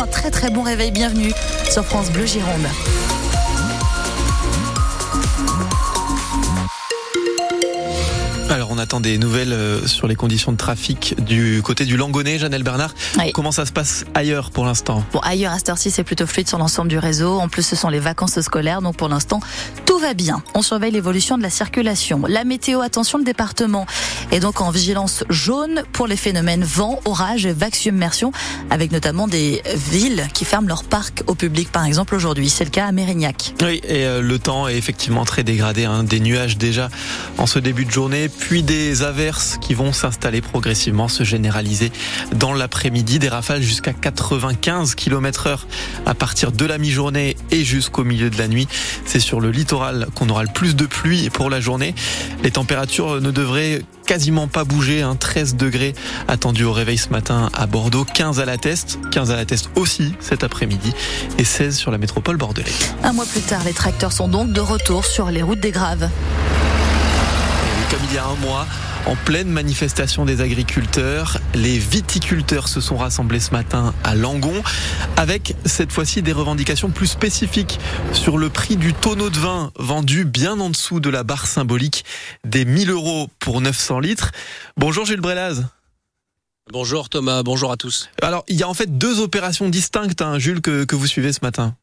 Un très très bon réveil. Bienvenue sur France Bleu Gironde. On attend des nouvelles euh, sur les conditions de trafic du côté du Langonnet, Janelle Bernard. Oui. Comment ça se passe ailleurs pour l'instant? Bon, ailleurs à cette heure-ci, c'est plutôt fluide sur l'ensemble du réseau. En plus, ce sont les vacances scolaires, donc pour l'instant, tout va bien. On surveille l'évolution de la circulation. La météo, attention, le département est donc en vigilance jaune pour les phénomènes vent, orage, vagues submersion, avec notamment des villes qui ferment leurs parcs au public, par exemple aujourd'hui. C'est le cas à Mérignac. Oui, et euh, le temps est effectivement très dégradé. hein. Des nuages déjà en ce début de journée, puis des averses qui vont s'installer progressivement, se généraliser dans l'après-midi. Des rafales jusqu'à 95 km heure à partir de la mi-journée et jusqu'au milieu de la nuit. C'est sur le littoral qu'on aura le plus de pluie pour la journée. Les températures ne devraient quasiment pas bouger. Hein. 13 degrés attendus au réveil ce matin à Bordeaux, 15 à la Teste, 15 à la Teste aussi cet après-midi et 16 sur la métropole bordelaise. Un mois plus tard, les tracteurs sont donc de retour sur les routes des Graves. Comme il y a un mois, en pleine manifestation des agriculteurs, les viticulteurs se sont rassemblés ce matin à Langon avec cette fois-ci des revendications plus spécifiques sur le prix du tonneau de vin vendu bien en dessous de la barre symbolique des 1000 euros pour 900 litres. Bonjour Jules Brelaz. Bonjour Thomas, bonjour à tous. Alors, il y a en fait deux opérations distinctes, hein, Jules, que, que vous suivez ce matin.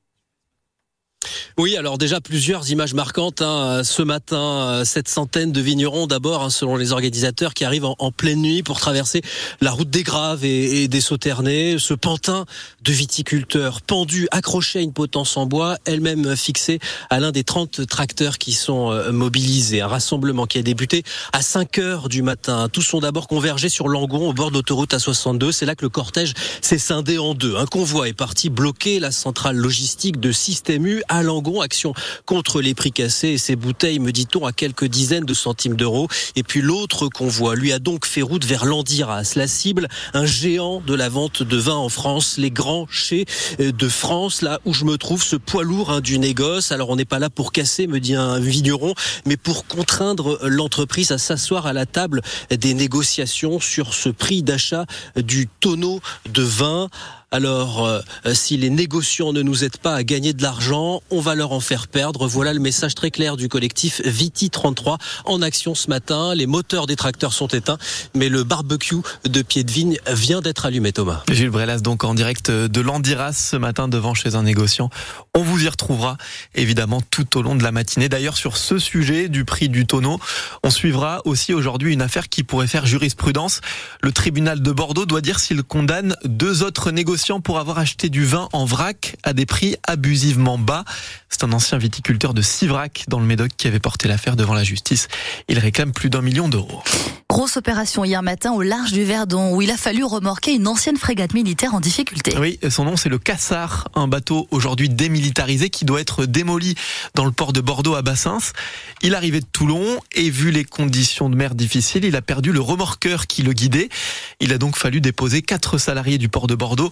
Oui, alors déjà plusieurs images marquantes. hein. Ce matin, euh, cette centaine de vignerons d'abord, hein, selon les organisateurs, qui arrivent en, pleine nuit pour traverser la route des Graves et, des Sauternais. Ce pantin de viticulteurs pendus, accrochés à une potence en bois, elle-même fixée à l'un des 30 tracteurs qui sont euh, mobilisés. Un rassemblement qui a débuté à 5 heures du matin. Tous sont d'abord convergés sur Langon, au bord de l'autoroute A62. C'est là que le cortège s'est scindé en deux. Un convoi est parti bloquer la centrale logistique de Système U Langon. Action contre les prix cassés et ses bouteilles, me dit-on, à quelques dizaines de centimes d'euros. Et puis l'autre convoi lui a donc fait route vers Landiras, la cible, un géant de la vente de vin en France, les grands chais euh, de France, là où je me trouve, ce poids lourd hein, du négoce. Alors on n'est pas là pour casser, me dit un vigneron, mais pour contraindre l'entreprise à s'asseoir à la table des négociations sur ce prix d'achat du tonneau de vin. Alors, euh, si les négociants ne nous aident pas à gagner de l'argent, on va leur en faire perdre. Voilà le message très clair du collectif Viti 33 en action ce matin. Les moteurs des tracteurs sont éteints, mais le barbecue de pied de vigne vient d'être allumé, Thomas. Jules Brelas, donc en direct de Landiras ce matin devant chez un négociant. On vous y retrouvera évidemment tout au long de la matinée. D'ailleurs, sur ce sujet du prix du tonneau, on suivra aussi aujourd'hui une affaire qui pourrait faire jurisprudence. Le tribunal de Bordeaux doit dire s'il condamne deux autres négociants pour avoir acheté du vin en vrac à des prix abusivement bas. C'est un ancien viticulteur de Sivrac dans le Médoc qui avait porté l'affaire devant la justice. Il réclame plus d'un million d'euros. Grosse opération hier matin au large du Verdon où il a fallu remorquer une ancienne frégate militaire en difficulté. Oui, son nom c'est le Cassard, un bateau aujourd'hui démilitarisé qui doit être démoli dans le port de Bordeaux à Bassins. Il arrivait de Toulon et vu les conditions de mer difficiles, il a perdu le remorqueur qui le guidait. Il a donc fallu déposer quatre salariés du port de Bordeaux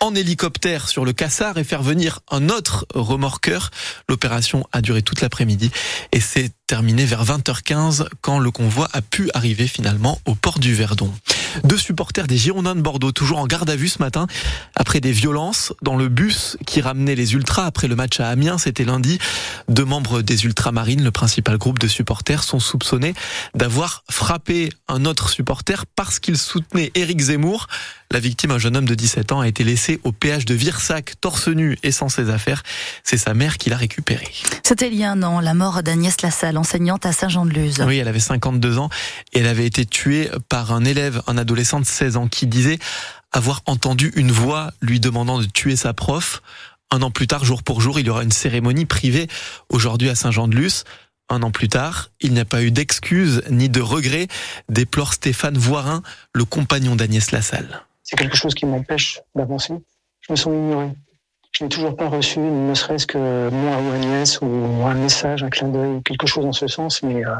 en hélicoptère sur le Cassard et faire venir un autre remorqueur. L'opération a duré toute l'après-midi et s'est terminée vers 20h15 quand le convoi a pu arriver finalement au port du Verdon. Deux supporters des Girondins de Bordeaux, toujours en garde à vue ce matin, après des violences dans le bus qui ramenait les Ultras après le match à Amiens, c'était lundi. Deux membres des Ultramarines, le principal groupe de supporters, sont soupçonnés d'avoir frappé un autre supporter parce qu'il soutenait Éric Zemmour. La victime, un jeune homme de 17 ans, a été laissé au péage de Virsac, torse nu et sans ses affaires. C'est sa mère qui l'a récupéré. C'était il y a un an, la mort d'Agnès Lassalle, enseignante à Saint-Jean-de-Luz. Oui, elle avait 52 ans et elle avait été tuée par un élève, un adolescent de 16 ans, qui disait avoir entendu une voix lui demandant de tuer sa prof. Un an plus tard, jour pour jour, il y aura une cérémonie privée aujourd'hui à Saint-Jean-de-Luz. Un an plus tard, il n'y a pas eu d'excuses ni de regrets, déplore Stéphane Voirin, le compagnon d'Agnès Lassalle. C'est quelque chose qui m'empêche d'avancer. Je me sens ignoré. Je n'ai toujours pas reçu, ne serait-ce que moi ou Agnès, ou un message, un clin d'œil, quelque chose dans ce sens, mais euh,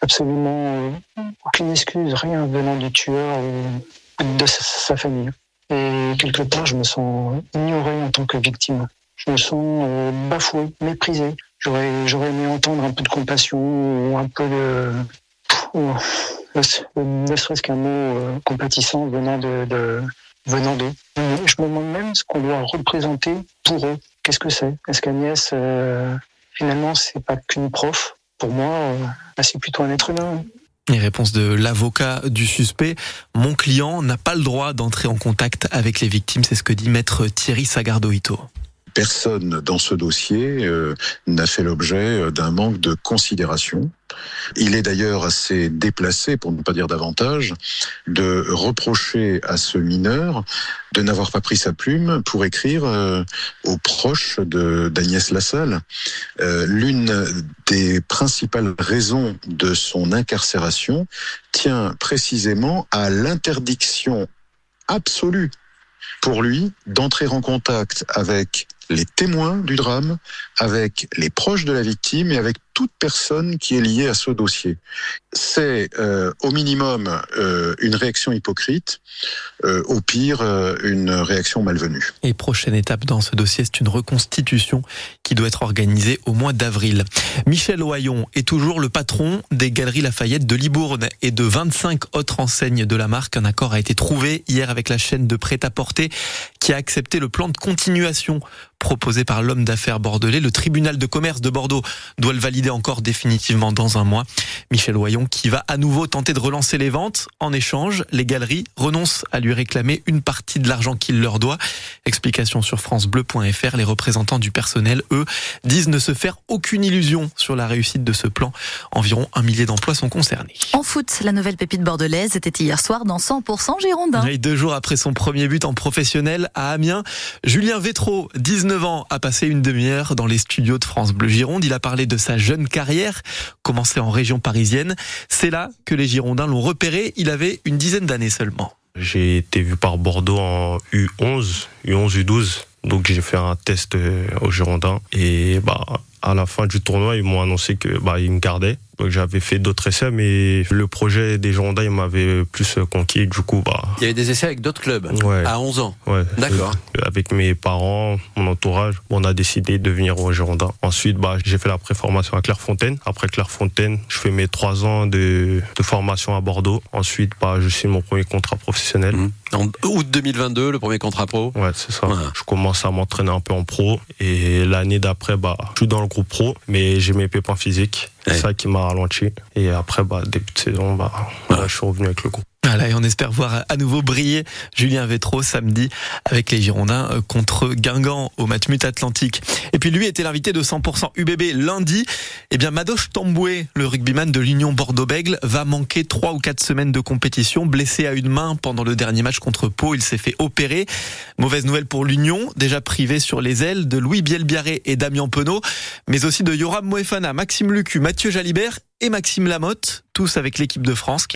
absolument euh, aucune excuse, rien venant du tueur ou de sa, famille. Et quelque part, je me sens ignoré en tant que victime. Je me sens euh, bafoué, méprisé. J'aurais, j'aurais aimé entendre un peu de compassion ou un peu de, ne serait-ce qu'un mot euh, compatissant venant de, de, venant d'eux. Je me demande même ce qu'on doit représenter pour eux. Qu'est-ce que c'est? Est-ce qu'Agnès, euh, finalement, c'est pas qu'une prof? Pour moi, euh, c'est plutôt un être humain. Les réponses de l'avocat du suspect. Mon client n'a pas le droit d'entrer en contact avec les victimes, c'est ce que dit maître Thierry Sagardoito personne dans ce dossier euh, n'a fait l'objet d'un manque de considération. Il est d'ailleurs assez déplacé, pour ne pas dire davantage, de reprocher à ce mineur de n'avoir pas pris sa plume pour écrire euh, aux proches d'Agnès Lassalle. L'une des principales raisons de son incarcération tient précisément à l'interdiction absolue pour lui d'entrer en contact avec les témoins du drame, avec les proches de la victime et avec toute personne qui est liée à ce dossier. C'est euh, au minimum euh, une réaction hypocrite, euh, au pire une réaction malvenue. Et prochaine étape dans ce dossier, c'est une reconstitution qui doit être organisée au mois d'avril. Michel Oyon est toujours le patron des Galeries Lafayette de Libourne et de 25 autres enseignes de la marque. Un accord a été trouvé hier avec la chaîne de prêt-à-porter qui a accepté le plan de continuation proposé par l'homme d'affaires bordelais. Le tribunal de commerce de Bordeaux doit le valider encore définitivement dans un mois. Michel Oyon qui va à nouveau tenter de relancer les ventes. En échange, les galeries renoncent à lui réclamer une partie de l'argent qu'il leur doit. Explication sur francebleu.fr. Les représentants du personnel, eux, disent ne se faire aucune illusion sur la réussite de ce plan. Environ un millier d'emplois sont concernés. En foot, la nouvelle pépite bordelaise était hier soir dans 100% Girondin. Et deux jours après son premier but en professionnel à Amiens, Julien Vétro, 19 ans, a passé une demi-heure dans les studios de France Bleu Gironde. Il a parlé de sa jeune carrière, commencée en région parisienne. C'est là que les Girondins l'ont repéré. Il avait une dizaine d'années seulement. J'ai été vu par Bordeaux en U11, U11, U12. Donc j'ai fait un test euh, aux Girondins et bah à la fin du tournoi, ils m'ont annoncé que bah me gardaient. Donc j'avais fait d'autres essais, mais le projet des Girondins, il m'avait plus conquis. Du coup, bah. Il y avait des essais avec d'autres clubs. Ouais. À 11 ans. Ouais. D'accord. Avec mes parents, mon entourage, on a décidé de venir aux Girondins. Ensuite, bah, j'ai fait la préformation à Clairefontaine. Après Clairefontaine, je fais mes trois ans de, de formation à Bordeaux. Ensuite, bah, je signe mon premier contrat professionnel. Mmh. En août 2022, le premier contrat pro. Ouais, c'est ça. Je commence à m'entraîner un peu en pro. Et l'année d'après, bah, je suis dans le groupe pro, mais j'ai mes pépins physiques. C'est ça qui m'a ralenti. Et après, bah, début de saison, bah, je suis revenu avec le groupe. Voilà, et on espère voir à nouveau briller Julien Vétro samedi avec les Girondins euh, contre Guingamp au match Mut Atlantique. Et puis lui était l'invité de 100% UBB lundi. Eh bien, Madoche Tamboué, le rugbyman de l'Union Bordeaux-Bègle, va manquer trois ou quatre semaines de compétition. Blessé à une main pendant le dernier match contre Pau, il s'est fait opérer. Mauvaise nouvelle pour l'Union, déjà privé sur les ailes de Louis Bielbiaré et Damien Penaud, mais aussi de Yoram Moefana, Maxime Lucu, Mathieu Jalibert et Maxime Lamotte, tous avec l'équipe de France.